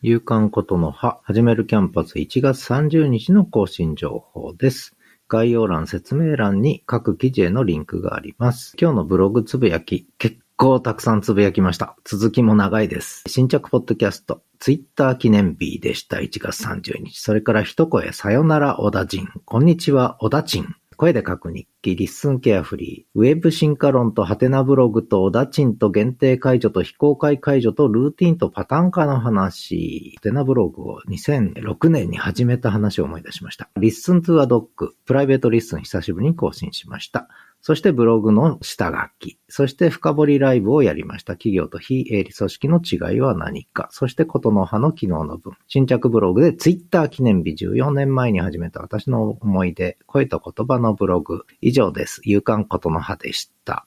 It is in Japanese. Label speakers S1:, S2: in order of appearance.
S1: 夕刊ことのは、始めるキャンパス1月30日の更新情報です。概要欄、説明欄に各記事へのリンクがあります。今日のブログつぶやき、結構たくさんつぶやきました。続きも長いです。新着ポッドキャスト、ツイッター記念日でした。1月30日。それから一声、さよなら小田人。こんにちは、小田人。声で書く日記、リッスンケアフリー、ウェブ進化論とハテナブログとオダチンと限定解除と非公開解除とルーティンとパターン化の話、ハテナブログを2006年に始めた話を思い出しました。リッスントゥアドック、プライベートリッスン久しぶりに更新しました。そしてブログの下書き。そして深掘りライブをやりました。企業と非営利組織の違いは何か。そしてことの葉の機能の分。新着ブログでツイッター記念日14年前に始めた私の思い出、声と言葉のブログ。以上です。勇敢ことの葉でした。